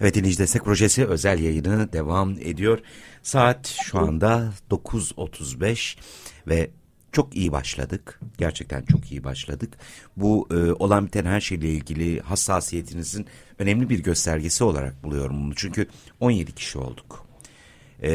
Evet İnici Destek Projesi özel yayını devam ediyor. Saat şu anda 9.35 ve çok iyi başladık. Gerçekten çok iyi başladık. Bu e, olan biten her şeyle ilgili hassasiyetinizin önemli bir göstergesi olarak buluyorum bunu. Çünkü 17 kişi olduk. E,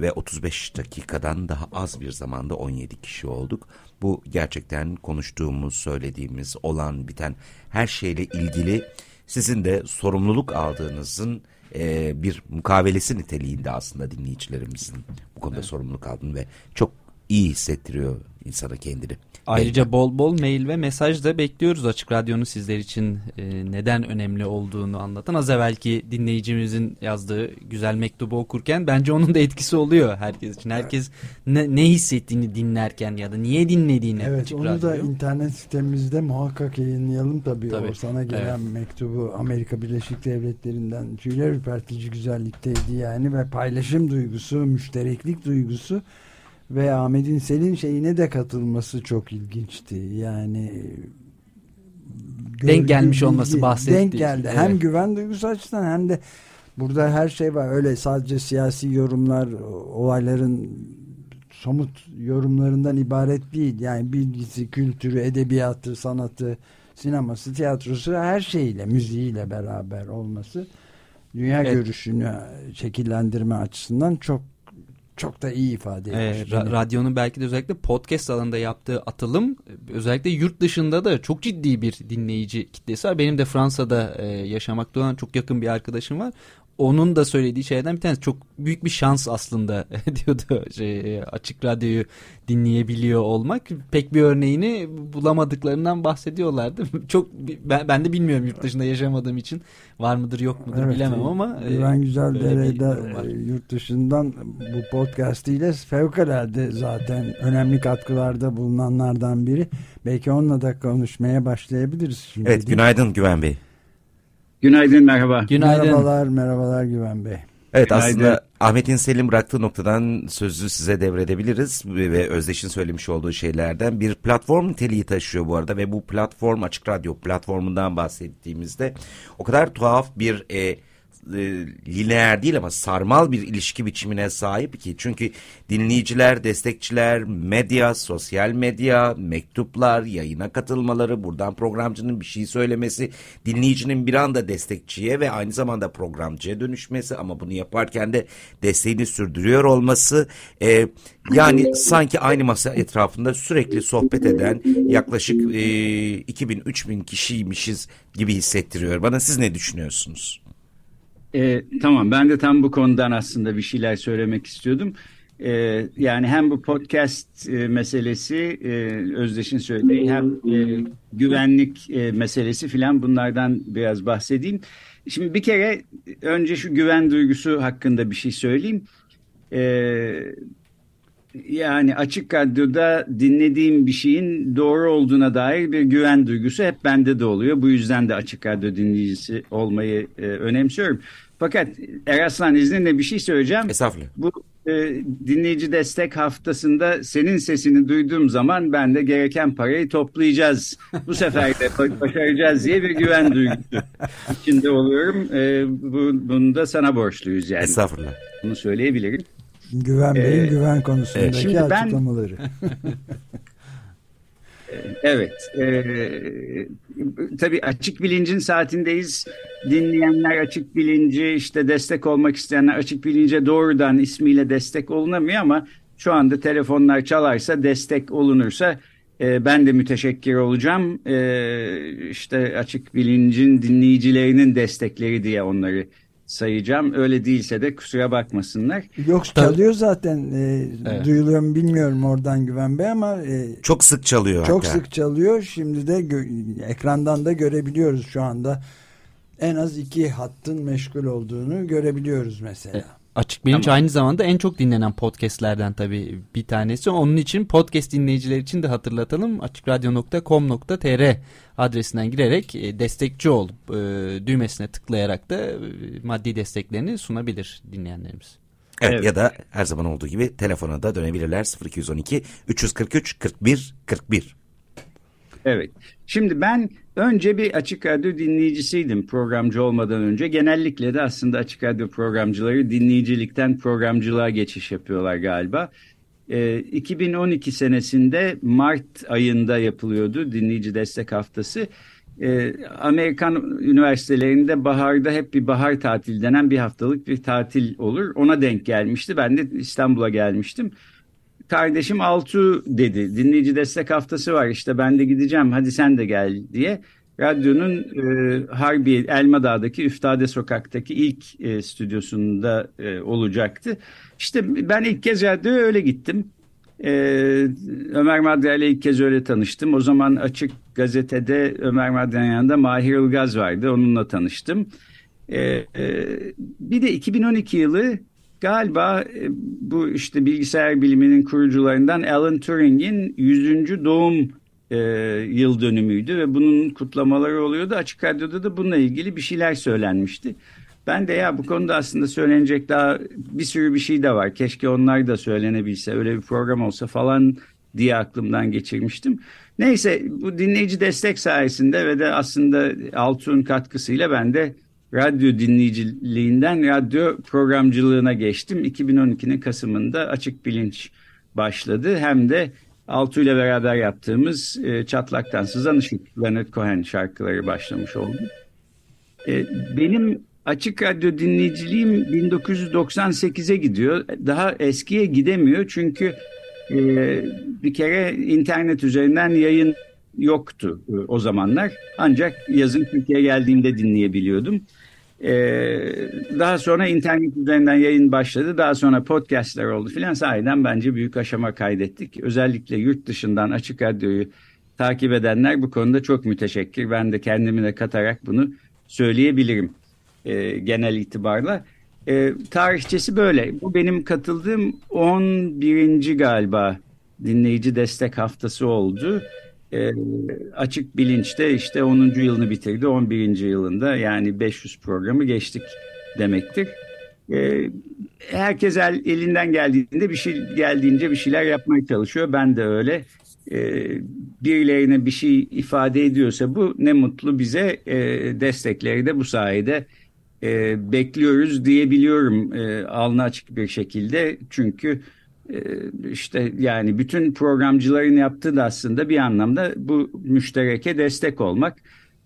ve 35 dakikadan daha az bir zamanda 17 kişi olduk. Bu gerçekten konuştuğumuz, söylediğimiz, olan biten her şeyle ilgili sizin de sorumluluk aldığınızın e, bir mukavelesi niteliğinde aslında dinleyicilerimizin bu konuda evet. sorumluluk aldığını ve çok iyi hissettiriyor insana kendini. Ayrıca bol bol mail ve mesaj da bekliyoruz Açık Radyo'nun sizler için e, neden önemli olduğunu anlatan. Az evvelki dinleyicimizin yazdığı güzel mektubu okurken bence onun da etkisi oluyor herkes için. Herkes ne, ne hissettiğini dinlerken ya da niye dinlediğini Evet Açık onu Radyo. da internet sitemizde muhakkak yayınlayalım tabii. Tabii. O sana gelen Evet. mektubu Amerika Birleşik Devletleri'nden tüyler ürpertici güzellikteydi yani ve paylaşım duygusu, müştereklik duygusu ve Ahmet'in Selin şeyine de katılması çok ilginçti. Yani Denk gelmiş olması bahsettiği Denk geldi. evet. Hem güven duygusu açısından hem de burada her şey var. Öyle sadece siyasi yorumlar, olayların somut yorumlarından ibaret değil. Yani bilgisi, kültürü, edebiyatı, sanatı, sineması, tiyatrosu her şeyle, müziğiyle beraber olması dünya Evet. görüşünü şekillendirme açısından çok çok da iyi ifade Ee, ra- radyonun belki de özellikle podcast alanında yaptığı atılım özellikle yurt dışında da çok ciddi bir dinleyici kitlesi var. Benim de Fransa'da e, yaşamakta olan çok yakın bir arkadaşım var. Onun da söylediği şeylerden bir tanesi çok büyük bir şans aslında diyordu şey, e, açık radyoyu dinleyebiliyor olmak. Pek bir örneğini bulamadıklarından bahsediyorlardı. Çok ben, ben de bilmiyorum yurt dışında yaşamadığım için var mıdır yok mudur Evet, bilemem ama e, Güven Güzel Dere'de e, yurt dışından bu podcast ile fevkalade zaten önemli katkılarda bulunanlardan biri. Belki onunla da konuşmaya başlayabiliriz şimdi. Evet günaydın Güven Bey. Günaydın, merhaba. Günaydın. Merhabalar, merhabalar Güven Bey. Evet Günaydın. aslında Ahmet'in Selim bıraktığı noktadan sözü size devredebiliriz ve Özdeş'in söylemiş olduğu şeylerden bir platform niteliği taşıyor bu arada ve bu platform Açık Radyo platformundan bahsettiğimizde o kadar tuhaf bir e, e, lineer değil ama sarmal bir ilişki biçimine sahip ki çünkü dinleyiciler, destekçiler, medya, sosyal medya, mektuplar, yayına katılmaları, buradan programcının bir şey söylemesi, dinleyicinin bir anda destekçiye ve aynı zamanda programcıya dönüşmesi ama bunu yaparken de desteğini sürdürüyor olması e, yani sanki aynı masa etrafında sürekli sohbet eden yaklaşık e, 2000-3000 kişiymişiz gibi hissettiriyor. Bana siz ne düşünüyorsunuz? Ee, tamam, ben de tam bu konudan aslında bir şeyler söylemek istiyordum. Ee, yani hem bu podcast e, meselesi, e, Özdeş'in söylediği, hem e, güvenlik e, meselesi filan bunlardan biraz bahsedeyim. Şimdi bir kere önce şu güven duygusu hakkında bir şey söyleyeyim. Ee, yani açık radyoda dinlediğim bir şeyin doğru olduğuna dair bir güven duygusu hep bende de oluyor. Bu yüzden de açık radyo dinleyicisi olmayı e, önemsiyorum. Fakat Eraslan izninle bir şey söyleyeceğim. Estağfurullah. Bu e, dinleyici destek haftasında senin sesini duyduğum zaman ben de gereken parayı toplayacağız. Bu sefer de ba- başaracağız diye bir güven duygusu içinde oluyorum. E, bu, bunu da sana borçluyuz yani. Estağfurullah. Bunu söyleyebilirim. Güven Bey'in Ee, güven konusundaki şimdi ben- açıklamaları. Evet. E, tabii açık bilincin saatindeyiz. Dinleyenler açık bilinci işte destek olmak isteyenler açık bilince doğrudan ismiyle destek olunamıyor ama şu anda telefonlar çalarsa destek olunursa e, ben de müteşekkir olacağım. E, işte açık bilincin dinleyicilerinin destekleri diye onları sayacağım. Öyle değilse de kusura bakmasınlar. Yok çalıyor zaten. E, Evet. Duyuluyor mu bilmiyorum oradan Güven Bey ama e, Çok sık çalıyor çok hatta. sık çalıyor. Şimdi de ekrandan da görebiliyoruz şu anda. en az iki hattın meşgul olduğunu görebiliyoruz mesela. E, Açık Bilinç tamam. aynı zamanda en çok dinlenen podcastlerden tabii bir tanesi. Onun için podcast dinleyiciler için de hatırlatalım. Açıkradyo.com.tr adresinden girerek e, destekçi ol e, düğmesine tıklayarak da e, maddi desteklerini sunabilir dinleyenlerimiz. Evet, evet ya da her zaman olduğu gibi telefona da dönebilirler 0212 343 41 41. Evet. Şimdi ben önce bir açık radyo dinleyicisiydim programcı olmadan önce. Genellikle de aslında açık radyo programcıları dinleyicilikten programcılığa geçiş yapıyorlar galiba. Ee, 2012 senesinde Mart ayında yapılıyordu dinleyici destek haftası. Ee, Amerikan üniversitelerinde baharda hep bir bahar tatil denen bir haftalık bir tatil olur. Ona denk gelmişti. Ben de İstanbul'a gelmiştim kardeşim Altu dedi. Dinleyici destek haftası var işte ben de gideceğim hadi sen de gel diye. Radyonun e, Harbiye Elmadağ'daki Üftade Sokak'taki ilk e, stüdyosunda e, olacaktı. İşte ben ilk kez radyoya öyle gittim. E, Ömer Madra ile ilk kez öyle tanıştım. O zaman açık gazetede Ömer Madra'nın yanında Mahir Ilgaz vardı. Onunla tanıştım. E, e, bir de 2012 yılı Galiba e, bu işte bilgisayar biliminin kurucularından Alan Turing'in 100. doğum e, yıl dönümüydü ve bunun kutlamaları oluyordu. Açık Radyo'da da bununla ilgili bir şeyler söylenmişti. Ben de ya bu konuda aslında söylenecek daha bir sürü bir şey de var. Keşke onlar da söylenebilse öyle bir program olsa falan diye aklımdan geçirmiştim. Neyse bu dinleyici destek sayesinde ve de aslında Altun katkısıyla ben de radyo dinleyiciliğinden radyo programcılığına geçtim. 2012'nin Kasım'ında Açık Bilinç başladı. Hem de Altu ile beraber yaptığımız e, Çatlaktan Sızan Işık Leonard Cohen şarkıları başlamış oldu. E, benim açık radyo dinleyiciliğim 1998'e gidiyor. Daha eskiye gidemiyor çünkü e, bir kere internet üzerinden yayın yoktu e, o zamanlar. Ancak yazın Türkiye'ye geldiğimde dinleyebiliyordum. Ee, daha sonra internet üzerinden yayın başladı. Daha sonra podcastler oldu filan. Sahiden bence büyük aşama kaydettik. Özellikle yurt dışından açık radyoyu takip edenler bu konuda çok müteşekkir. Ben de kendimi de katarak bunu söyleyebilirim e, genel itibarla. E, tarihçesi böyle. Bu benim katıldığım 11. galiba dinleyici destek haftası oldu e, açık bilinçte işte 10. yılını bitirdi. 11. yılında yani 500 programı geçtik demektir. E, herkes el, elinden geldiğinde bir şey geldiğince bir şeyler yapmaya çalışıyor. Ben de öyle. E, birilerine bir şey ifade ediyorsa bu ne mutlu bize e, destekleri de bu sayede e, bekliyoruz diyebiliyorum e, alnı açık bir şekilde. Çünkü ee, işte yani bütün programcıların yaptığı da aslında bir anlamda bu müştereke destek olmak.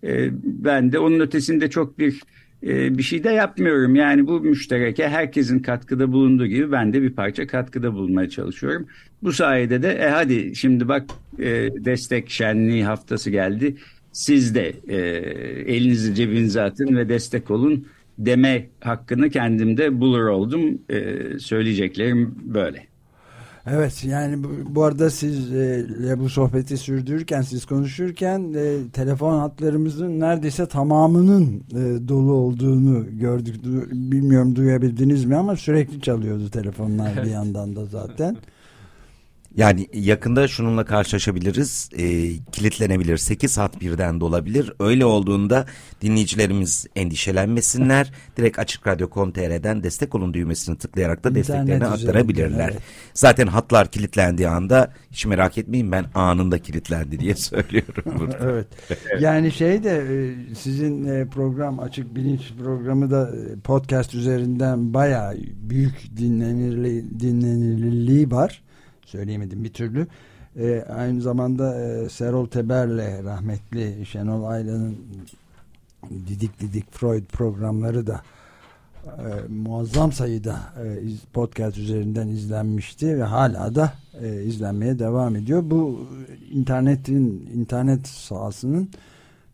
Ee, ben de onun ötesinde çok bir e, bir şey de yapmıyorum. Yani bu müştereke herkesin katkıda bulunduğu gibi ben de bir parça katkıda bulunmaya çalışıyorum. Bu sayede de e hadi şimdi bak e, destek şenliği haftası geldi. Siz de e, elinizi cebinize atın ve destek olun deme hakkını kendimde bulur oldum. Söyleyeceklerim böyle. Evet yani bu, bu arada siz e, bu sohbeti sürdürürken siz konuşurken e, telefon hatlarımızın neredeyse tamamının e, dolu olduğunu gördük. Du, bilmiyorum duyabildiniz mi ama sürekli çalıyordu telefonlar bir yandan da zaten. Yani yakında şununla karşılaşabiliriz. E, kilitlenebilir. 8 hat birden dolabilir. Öyle olduğunda dinleyicilerimiz endişelenmesinler. Direkt Açık Radyo.com.tr'den destek olun düğmesini tıklayarak da desteklerini aktarabilirler. Evet. Zaten hatlar kilitlendiği anda hiç merak etmeyin ben anında kilitlendi diye söylüyorum burada. evet. Yani şey de e, sizin e, program Açık Bilinç programı da e, podcast üzerinden bayağı büyük dinlenirliği, dinlenirliği var söyleyemedim bir türlü. E, aynı zamanda e, Serol Teber'le rahmetli Şenol Aylan'ın Didik Didik Freud programları da e, muazzam sayıda e, podcast üzerinden izlenmişti ve hala da e, izlenmeye devam ediyor. Bu internetin internet sahasının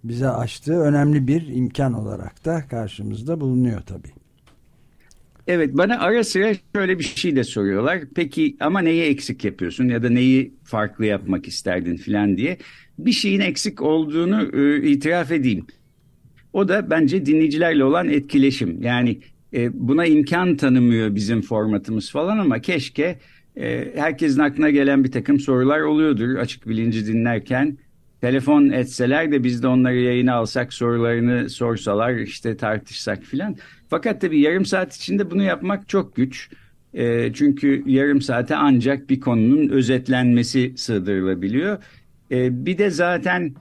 bize açtığı önemli bir imkan olarak da karşımızda bulunuyor tabii. Evet bana ara sıra şöyle bir şey de soruyorlar. Peki ama neyi eksik yapıyorsun ya da neyi farklı yapmak isterdin filan diye. Bir şeyin eksik olduğunu e, itiraf edeyim. O da bence dinleyicilerle olan etkileşim. Yani e, buna imkan tanımıyor bizim formatımız falan ama keşke e, herkesin aklına gelen bir takım sorular oluyordur açık bilinci dinlerken. Telefon etseler de biz de onları yayına alsak sorularını sorsalar işte tartışsak filan. Fakat tabii yarım saat içinde bunu yapmak çok güç. E, çünkü yarım saate ancak bir konunun özetlenmesi sığdırılabiliyor. E, bir de zaten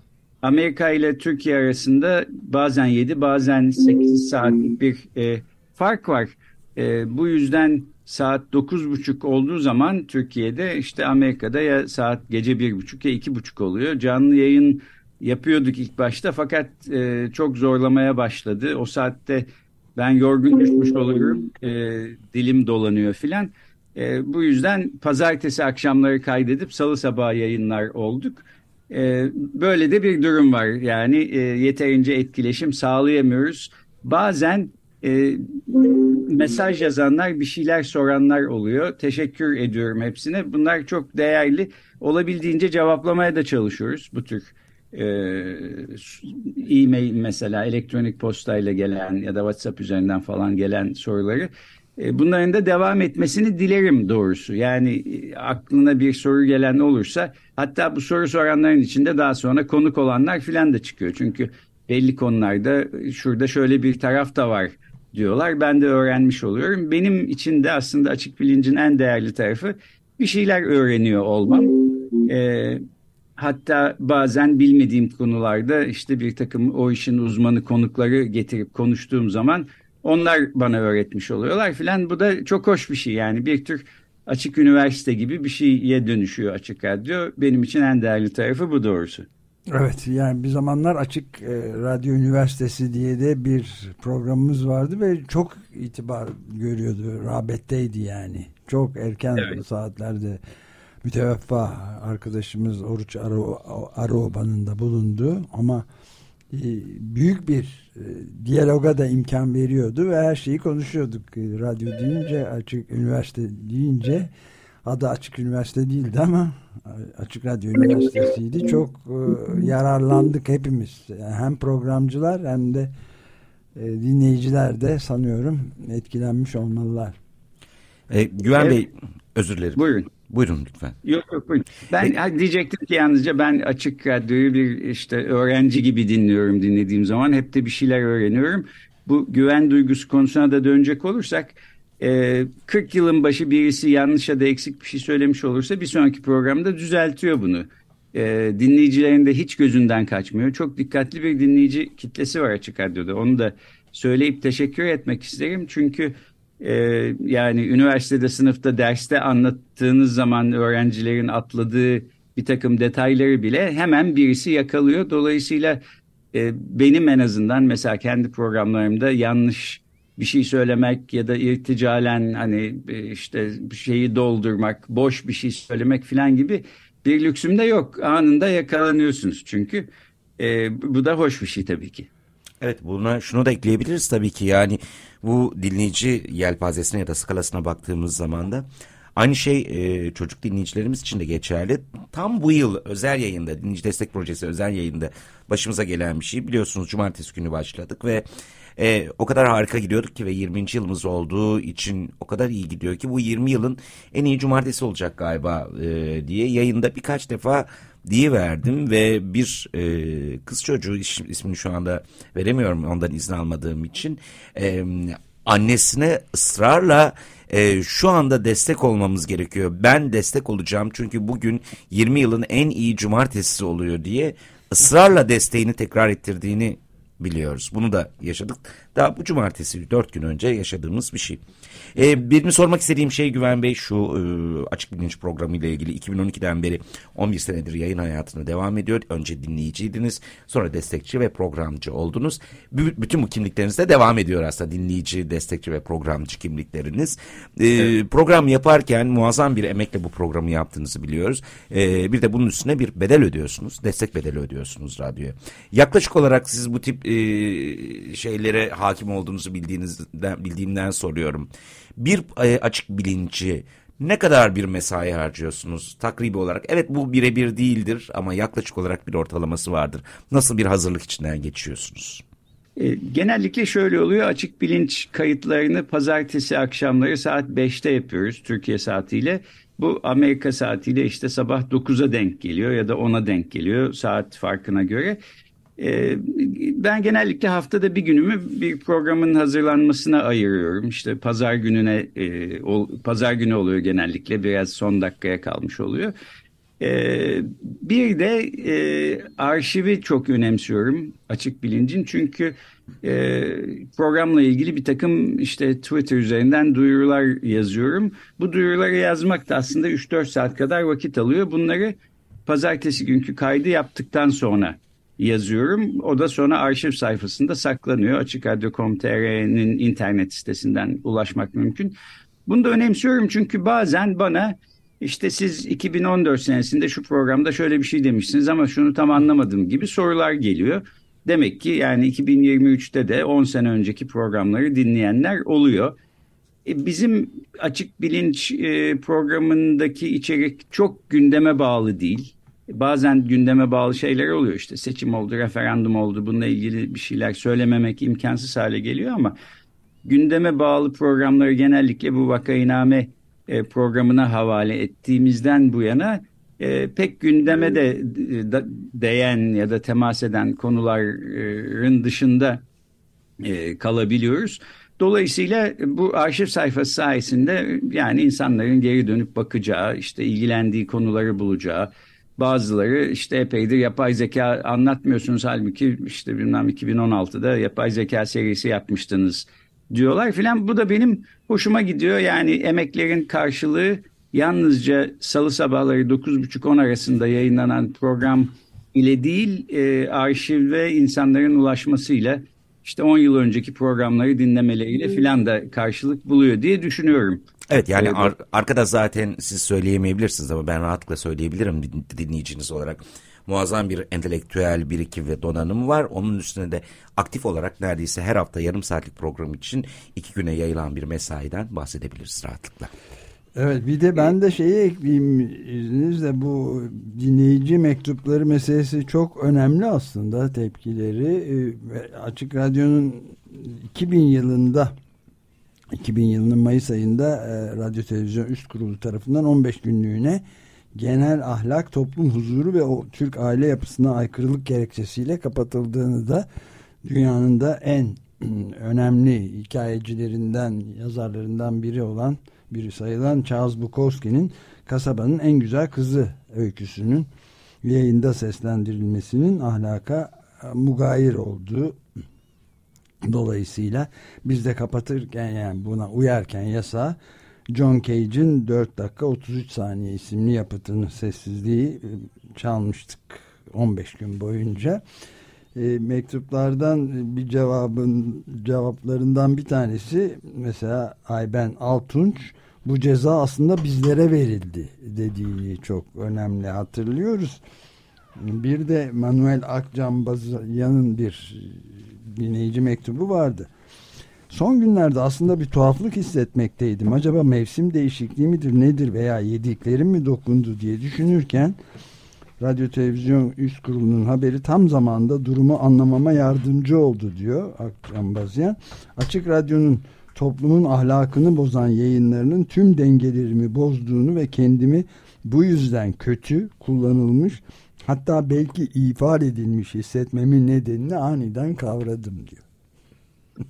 Amerika ile Türkiye arasında bazen 7 bazen 8 saatlik bir e, fark var. E, bu yüzden saat 9.30 olduğu zaman Türkiye'de işte Amerika'da ya saat gece 1.30 ya 2.30 oluyor. Canlı yayın yapıyorduk ilk başta fakat e, çok zorlamaya başladı. O saatte ben yorgun düşmüş oluyorum, e, dilim dolanıyor filan. E, bu yüzden pazartesi akşamları kaydedip salı sabahı yayınlar olduk. E, böyle de bir durum var yani e, yeterince etkileşim sağlayamıyoruz. Bazen e, mesaj yazanlar bir şeyler soranlar oluyor. Teşekkür ediyorum hepsine. Bunlar çok değerli. Olabildiğince cevaplamaya da çalışıyoruz bu tür e, e-mail mesela elektronik postayla gelen ya da WhatsApp üzerinden falan gelen soruları. E, bunların da devam etmesini dilerim doğrusu. Yani e, aklına bir soru gelen olursa hatta bu soru soranların içinde daha sonra konuk olanlar filan da çıkıyor. Çünkü belli konularda şurada şöyle bir taraf da var diyorlar. Ben de öğrenmiş oluyorum. Benim için de aslında açık bilincin en değerli tarafı bir şeyler öğreniyor olmam. E, hatta bazen bilmediğim konularda işte bir takım o işin uzmanı konukları getirip konuştuğum zaman onlar bana öğretmiş oluyorlar filan. Bu da çok hoş bir şey yani bir tür açık üniversite gibi bir şeye dönüşüyor açık radyo. Benim için en değerli tarafı bu doğrusu. Evet yani bir zamanlar Açık e, Radyo Üniversitesi diye de bir programımız vardı ve çok itibar görüyordu. Rağbetteydi yani. Çok erken evet. saatlerde müteveffa arkadaşımız Oruç Aroba'nın da bulundu ama e, büyük bir e, diyaloga da imkan veriyordu ve her şeyi konuşuyorduk. E, radyo deyince, açık üniversite deyince adı açık üniversite değildi ama açık radyo üniversitesiydi. Çok yararlandık hepimiz. hem programcılar hem de dinleyiciler de sanıyorum etkilenmiş olmalılar. E, Güven evet. Bey özür dilerim. Buyurun. Buyurun lütfen. Yok yok buyurun. Ben e, diyecektim ki yalnızca ben açık radyoyu bir işte öğrenci gibi dinliyorum dinlediğim zaman. Hep de bir şeyler öğreniyorum. Bu güven duygusu konusuna da dönecek olursak e, 40 yılın başı birisi yanlış ya da eksik bir şey söylemiş olursa bir sonraki programda düzeltiyor bunu. E, dinleyicilerin de hiç gözünden kaçmıyor. Çok dikkatli bir dinleyici kitlesi var açık radyoda. Onu da söyleyip teşekkür etmek isterim. Çünkü e, yani üniversitede sınıfta derste anlattığınız zaman öğrencilerin atladığı bir takım detayları bile hemen birisi yakalıyor. Dolayısıyla e, benim en azından mesela kendi programlarımda yanlış bir şey söylemek ya da irticalen hani e, işte bir şeyi doldurmak, boş bir şey söylemek falan gibi bir lüksüm de yok. Anında yakalanıyorsunuz çünkü. E, bu da hoş bir şey tabii ki. Evet buna şunu da ekleyebiliriz tabii ki yani bu dinleyici yelpazesine ya da skalasına baktığımız zaman da aynı şey e, çocuk dinleyicilerimiz için de geçerli. Tam bu yıl özel yayında dinleyici destek projesi özel yayında başımıza gelen bir şey biliyorsunuz cumartesi günü başladık ve e, o kadar harika gidiyorduk ki ve 20. yılımız olduğu için o kadar iyi gidiyor ki bu 20 yılın en iyi cumartesi olacak galiba e, diye yayında birkaç defa diye verdim ve bir e, kız çocuğu ismini şu anda veremiyorum ondan izin almadığım için e, annesine ısrarla e, şu anda destek olmamız gerekiyor. Ben destek olacağım çünkü bugün 20 yılın en iyi cumartesi oluyor diye ısrarla desteğini tekrar ettirdiğini biliyoruz. Bunu da yaşadık. Daha bu cumartesi dört gün önce yaşadığımız bir şey. Ee, benim sormak istediğim şey Güven Bey şu e, Açık Bilinç programı ile ilgili 2012'den beri 11 senedir yayın hayatına devam ediyor. Önce dinleyiciydiniz sonra destekçi ve programcı oldunuz. B bütün bu kimlikleriniz de devam ediyor aslında dinleyici, destekçi ve programcı kimlikleriniz. Ee, evet. Program yaparken muazzam bir emekle bu programı yaptığınızı biliyoruz. Ee, bir de bunun üstüne bir bedel ödüyorsunuz. Destek bedeli ödüyorsunuz radyoya. Yaklaşık olarak siz bu tip e, şeylere hakim olduğunuzu bildiğinizden bildiğimden soruyorum. Bir e, açık bilinci ne kadar bir mesai harcıyorsunuz takribi olarak? Evet bu birebir değildir ama yaklaşık olarak bir ortalaması vardır. Nasıl bir hazırlık içinden geçiyorsunuz? E, genellikle şöyle oluyor açık bilinç kayıtlarını pazartesi akşamları saat 5'te yapıyoruz Türkiye saatiyle. Bu Amerika saatiyle işte sabah 9'a denk geliyor ya da 10'a denk geliyor saat farkına göre. E, ben genellikle haftada bir günümü bir programın hazırlanmasına ayırıyorum. İşte pazar gününe e, pazar günü oluyor genellikle biraz son dakikaya kalmış oluyor. Ee, bir de e, arşivi çok önemsiyorum açık bilincin çünkü e, programla ilgili bir takım işte Twitter üzerinden duyurular yazıyorum. Bu duyuruları yazmak da aslında 3-4 saat kadar vakit alıyor. Bunları pazartesi günkü kaydı yaptıktan sonra yazıyorum. O da sonra arşiv sayfasında saklanıyor. Açık Radyo.com.tr'nin internet sitesinden ulaşmak mümkün. Bunu da önemsiyorum çünkü bazen bana işte siz 2014 senesinde şu programda şöyle bir şey demişsiniz ama şunu tam anlamadım gibi sorular geliyor. Demek ki yani 2023'te de 10 sene önceki programları dinleyenler oluyor. E, bizim açık bilinç e, programındaki içerik çok gündeme bağlı değil. Bazen gündeme bağlı şeyler oluyor işte seçim oldu, referandum oldu bununla ilgili bir şeyler söylememek imkansız hale geliyor ama gündeme bağlı programları genellikle bu vakainame e, programına havale ettiğimizden bu yana e, pek gündeme de e, değen ya da temas eden konuların dışında e, kalabiliyoruz. Dolayısıyla bu arşiv sayfası sayesinde yani insanların geri dönüp bakacağı, işte ilgilendiği konuları bulacağı, bazıları işte epeydir yapay zeka anlatmıyorsunuz halbuki işte bilmem 2016'da yapay zeka serisi yapmıştınız diyorlar filan. Bu da benim hoşuma gidiyor. Yani emeklerin karşılığı yalnızca salı sabahları 9.30-10 arasında yayınlanan program ile değil e, arşiv insanların ulaşmasıyla işte 10 yıl önceki programları dinlemeleriyle filan da karşılık buluyor diye düşünüyorum. Evet yani ar arkada zaten siz söyleyemeyebilirsiniz ama ben rahatlıkla söyleyebilirim dinleyiciniz olarak muazzam bir entelektüel birikim ve donanım var. Onun üstüne de aktif olarak neredeyse her hafta yarım saatlik program için iki güne yayılan bir mesaiden bahsedebiliriz rahatlıkla. Evet bir de ben de şeyi ekleyeyim izninizle bu dinleyici mektupları meselesi çok önemli aslında tepkileri. Ee, Açık Radyo'nun 2000 yılında 2000 yılının Mayıs ayında e, Radyo Televizyon Üst Kurulu tarafından 15 günlüğüne genel ahlak, toplum huzuru ve o Türk aile yapısına aykırılık gerekçesiyle kapatıldığını da dünyanın da en önemli hikayecilerinden, yazarlarından biri olan biri sayılan Charles Bukowski'nin Kasabanın en Güzel Kızı öyküsünün yayında seslendirilmesinin ahlaka mugayir olduğu dolayısıyla biz de kapatırken yani buna uyarken yasa John Cage'in 4 dakika 33 saniye isimli yapıtını sessizliği e, çalmıştık 15 gün boyunca. E, mektuplardan bir cevabın cevaplarından bir tanesi mesela Ayben Altunç bu ceza aslında bizlere verildi dediği çok önemli hatırlıyoruz. Bir de Manuel Akcambazyan'ın bir dinleyici mektubu vardı. Son günlerde aslında bir tuhaflık hissetmekteydim. Acaba mevsim değişikliği midir nedir veya yediklerim mi dokundu diye düşünürken Radyo Televizyon Üst Kurulu'nun haberi tam zamanda durumu anlamama yardımcı oldu diyor Akram Bazyan. Açık Radyo'nun toplumun ahlakını bozan yayınlarının tüm dengelerimi bozduğunu ve kendimi bu yüzden kötü, kullanılmış hatta belki ifade edilmiş hissetmemin nedenini aniden kavradım diyor.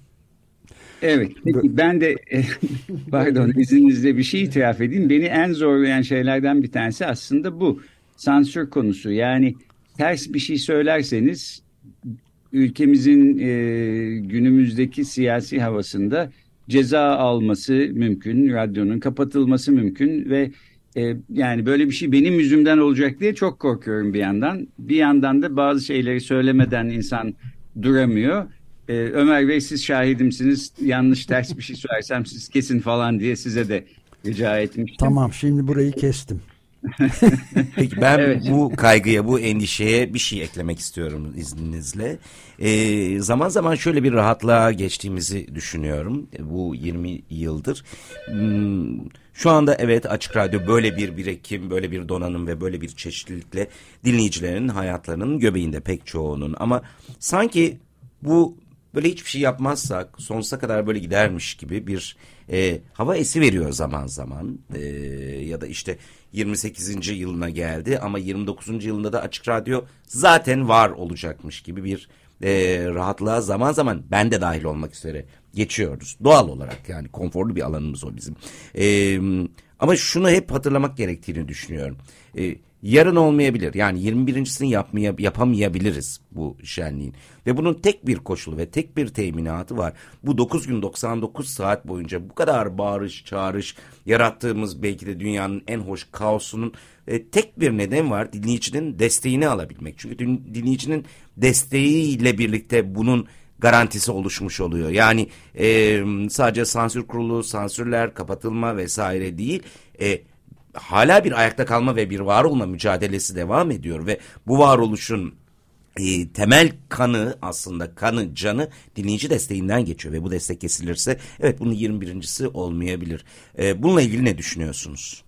Evet. Peki ben de pardon izninizle bir şey itiraf edeyim. Beni en zorlayan şeylerden bir tanesi aslında bu. Sansür konusu. Yani ters bir şey söylerseniz ülkemizin e, günümüzdeki siyasi havasında ceza alması mümkün. Radyonun kapatılması mümkün ve e, yani böyle bir şey benim yüzümden olacak diye çok korkuyorum bir yandan. Bir yandan da bazı şeyleri söylemeden insan duramıyor. Ee, Ömer Bey siz şahidimsiniz. Yanlış ters bir şey söylersem siz kesin falan diye size de rica etmiştim. Tamam şimdi burayı kestim. Peki ben evet. bu kaygıya, bu endişeye bir şey eklemek istiyorum izninizle. Ee, zaman zaman şöyle bir rahatlığa geçtiğimizi düşünüyorum. Bu 20 yıldır. Hmm, şu anda evet Açık Radyo böyle bir birikim, böyle bir donanım ve böyle bir çeşitlilikle dinleyicilerin hayatlarının göbeğinde pek çoğunun. Ama sanki bu böyle hiçbir şey yapmazsak sonsuza kadar böyle gidermiş gibi bir e, hava esi veriyor zaman zaman. E, ya da işte 28. yılına geldi ama 29. yılında da Açık Radyo zaten var olacakmış gibi bir e, rahatlığa zaman zaman ben de dahil olmak üzere geçiyoruz. Doğal olarak yani konforlu bir alanımız o bizim. E, ama şunu hep hatırlamak gerektiğini düşünüyorum. E, yarın olmayabilir. Yani 21.sini yapmaya, yapamayabiliriz bu şenliğin. Ve bunun tek bir koşulu ve tek bir teminatı var. Bu 9 gün 99 saat boyunca bu kadar bağırış çağırış yarattığımız belki de dünyanın en hoş kaosunun e, tek bir neden var. Dinleyicinin desteğini alabilmek. Çünkü dinleyicinin desteğiyle birlikte bunun garantisi oluşmuş oluyor. Yani e, sadece sansür kurulu, sansürler, kapatılma vesaire değil. E, hala bir ayakta kalma ve bir var olma mücadelesi devam ediyor ve bu varoluşun e, temel kanı aslında kanı canı dinleyici desteğinden geçiyor ve bu destek kesilirse evet bunun 21.si olmayabilir. E, bununla ilgili ne düşünüyorsunuz?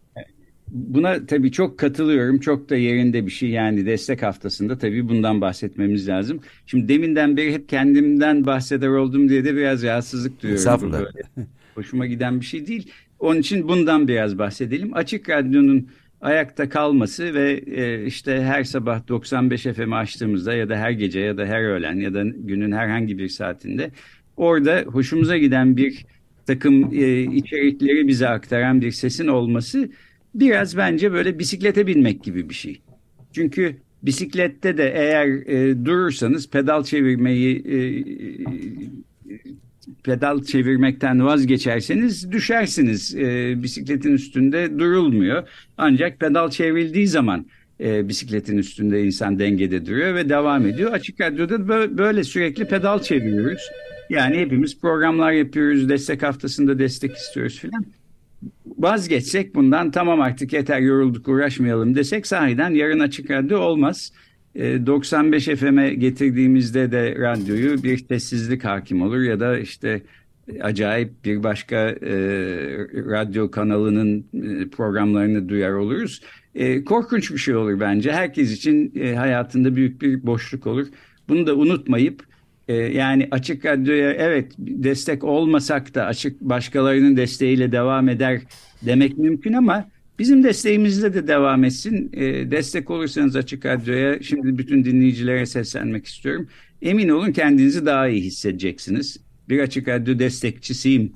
Buna tabii çok katılıyorum. Çok da yerinde bir şey. Yani destek haftasında tabii bundan bahsetmemiz lazım. Şimdi deminden beri hep kendimden bahseder oldum diye de biraz rahatsızlık duyuyorum. Estağfurullah. Böyle. Hoşuma giden bir şey değil. Onun için bundan biraz bahsedelim. Açık Radyo'nun ayakta kalması ve e, işte her sabah 95 FM açtığımızda ya da her gece ya da her öğlen ya da günün herhangi bir saatinde orada hoşumuza giden bir takım e, içerikleri bize aktaran bir sesin olması biraz bence böyle bisiklete binmek gibi bir şey. Çünkü bisiklette de eğer e, durursanız pedal çevirmeyi e, pedal çevirmekten vazgeçerseniz düşersiniz. E, bisikletin üstünde durulmuyor. Ancak pedal çevrildiği zaman e, bisikletin üstünde insan dengede duruyor ve devam ediyor. Açık Radyo'da böyle sürekli pedal çeviriyoruz. Yani hepimiz programlar yapıyoruz, destek haftasında destek istiyoruz filan. Vazgeçsek bundan tamam artık yeter yorulduk uğraşmayalım desek sahiden yarın açık radyo olmaz. 95 e, FM'e getirdiğimizde de radyoyu bir sessizlik hakim olur ya da işte acayip bir başka e, radyo kanalının e, programlarını duyar oluruz. E, korkunç bir şey olur bence. Herkes için e, hayatında büyük bir boşluk olur. Bunu da unutmayıp e, yani açık radyoya evet destek olmasak da açık başkalarının desteğiyle devam eder demek mümkün ama Bizim desteğimizle de devam etsin. E, destek olursanız Açık Radyo'ya şimdi bütün dinleyicilere seslenmek istiyorum. Emin olun kendinizi daha iyi hissedeceksiniz. Bir Açık Radyo destekçisiyim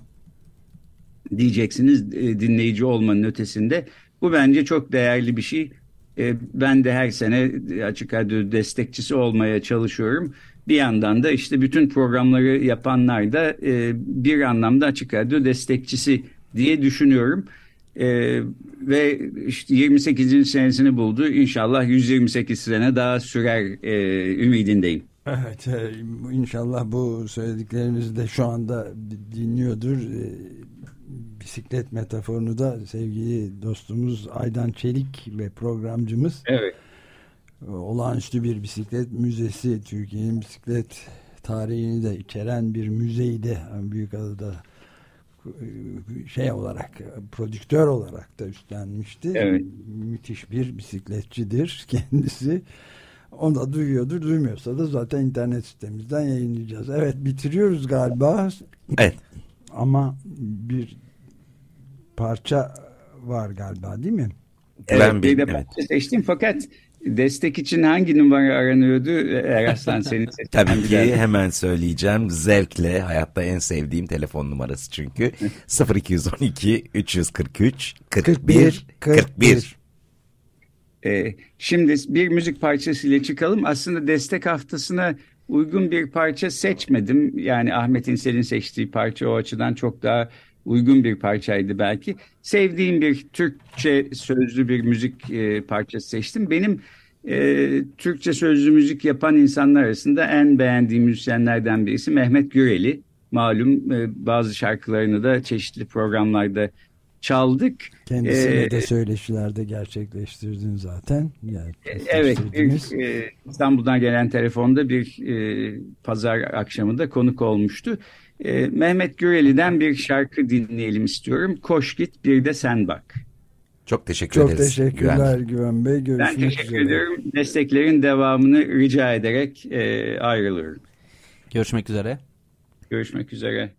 diyeceksiniz e, dinleyici olmanın ötesinde. Bu bence çok değerli bir şey. E, ben de her sene Açık Radyo destekçisi olmaya çalışıyorum. Bir yandan da işte bütün programları yapanlar da e, bir anlamda Açık Radyo destekçisi diye düşünüyorum. Ee, ve işte 28. senesini buldu. İnşallah 128 sene daha sürer e, ümidindeyim. Evet e, inşallah bu söylediklerimizi de şu anda dinliyordur. E, bisiklet metaforunu da sevgili dostumuz Aydan Çelik ve programcımız. Evet. Olağanüstü bir bisiklet müzesi Türkiye'nin bisiklet tarihini de içeren bir müzeydi Büyükada'da şey olarak prodüktör olarak da üstlenmişti. Evet. Müthiş bir bisikletçidir kendisi. Onu da duyuyordur. Duymuyorsa da zaten internet sitemizden yayınlayacağız. Evet bitiriyoruz galiba. Evet. Ama bir parça var galiba değil mi? Evet, bir de evet. seçtim fakat Destek için hangi numara aranıyordu? Eraslan senin Tabii ki hemen söyleyeceğim. Zevkle hayatta en sevdiğim telefon numarası çünkü. 0212 343 41 41. Ee, şimdi bir müzik parçasıyla çıkalım. Aslında destek haftasına uygun bir parça seçmedim. Yani Ahmet İnsel'in seçtiği parça o açıdan çok daha uygun bir parçaydı belki. Sevdiğim bir Türkçe sözlü bir müzik e, parçası seçtim. Benim e, Türkçe sözlü müzik yapan insanlar arasında en beğendiğim müzisyenlerden birisi Mehmet Güreli. Malum e, bazı şarkılarını da çeşitli programlarda çaldık. Kendisiyle ee, de söyleşilerde gerçekleştirdin zaten. Yani evet, bir, e, İstanbul'dan gelen telefonda bir e, pazar akşamında konuk olmuştu. E, Mehmet Güreli'den bir şarkı dinleyelim istiyorum. Koş git bir de sen bak. Çok teşekkür Çok ederiz. Çok teşekkürler Güven, Güven Bey. Görüşmek ben teşekkür üzere. ediyorum. Desteklerin devamını rica ederek e, ayrılıyorum. Görüşmek üzere. Görüşmek üzere.